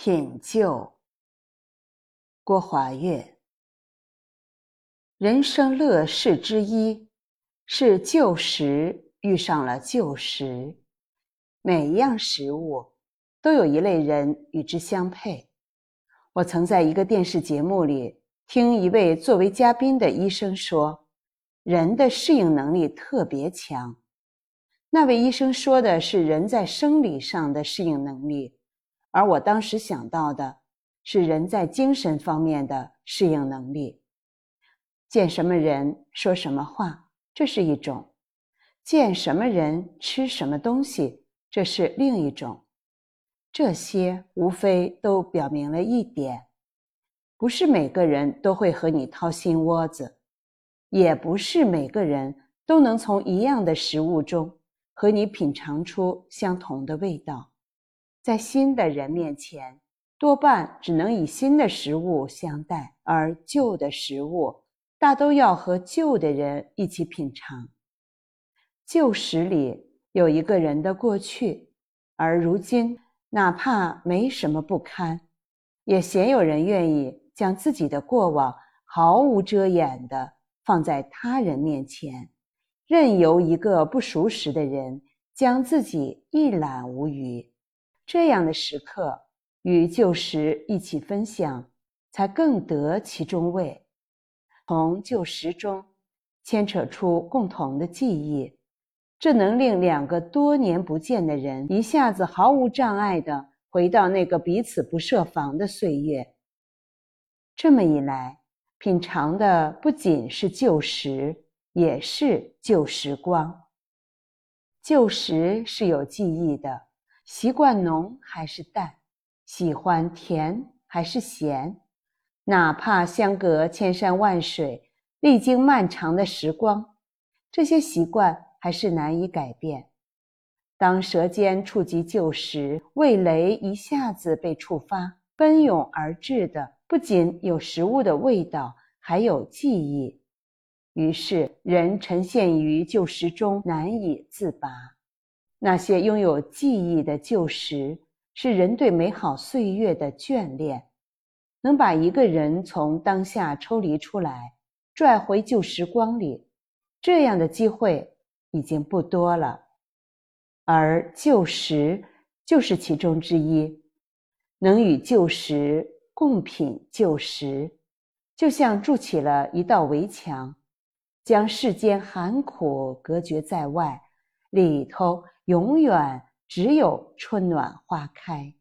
品旧，郭华月。人生乐事之一，是旧时遇上了旧时。每一样食物，都有一类人与之相配。我曾在一个电视节目里听一位作为嘉宾的医生说，人的适应能力特别强。那位医生说的是人在生理上的适应能力。而我当时想到的是人在精神方面的适应能力。见什么人说什么话，这是一种；见什么人吃什么东西，这是另一种。这些无非都表明了一点：不是每个人都会和你掏心窝子，也不是每个人都能从一样的食物中和你品尝出相同的味道。在新的人面前，多半只能以新的食物相待，而旧的食物大都要和旧的人一起品尝。旧时里有一个人的过去，而如今哪怕没什么不堪，也鲜有人愿意将自己的过往毫无遮掩地放在他人面前，任由一个不熟识的人将自己一览无余。这样的时刻，与旧时一起分享，才更得其中味。从旧时中牵扯出共同的记忆，这能令两个多年不见的人一下子毫无障碍地回到那个彼此不设防的岁月。这么一来，品尝的不仅是旧时，也是旧时光。旧时是有记忆的。习惯浓还是淡，喜欢甜还是咸，哪怕相隔千山万水，历经漫长的时光，这些习惯还是难以改变。当舌尖触及旧时，味蕾一下子被触发，奔涌而至的不仅有食物的味道，还有记忆。于是，人沉陷于旧时中，难以自拔。那些拥有记忆的旧时，是人对美好岁月的眷恋，能把一个人从当下抽离出来，拽回旧时光里，这样的机会已经不多了。而旧时就是其中之一，能与旧时共品旧时，就像筑起了一道围墙，将世间寒苦隔绝在外，里头。永远只有春暖花开。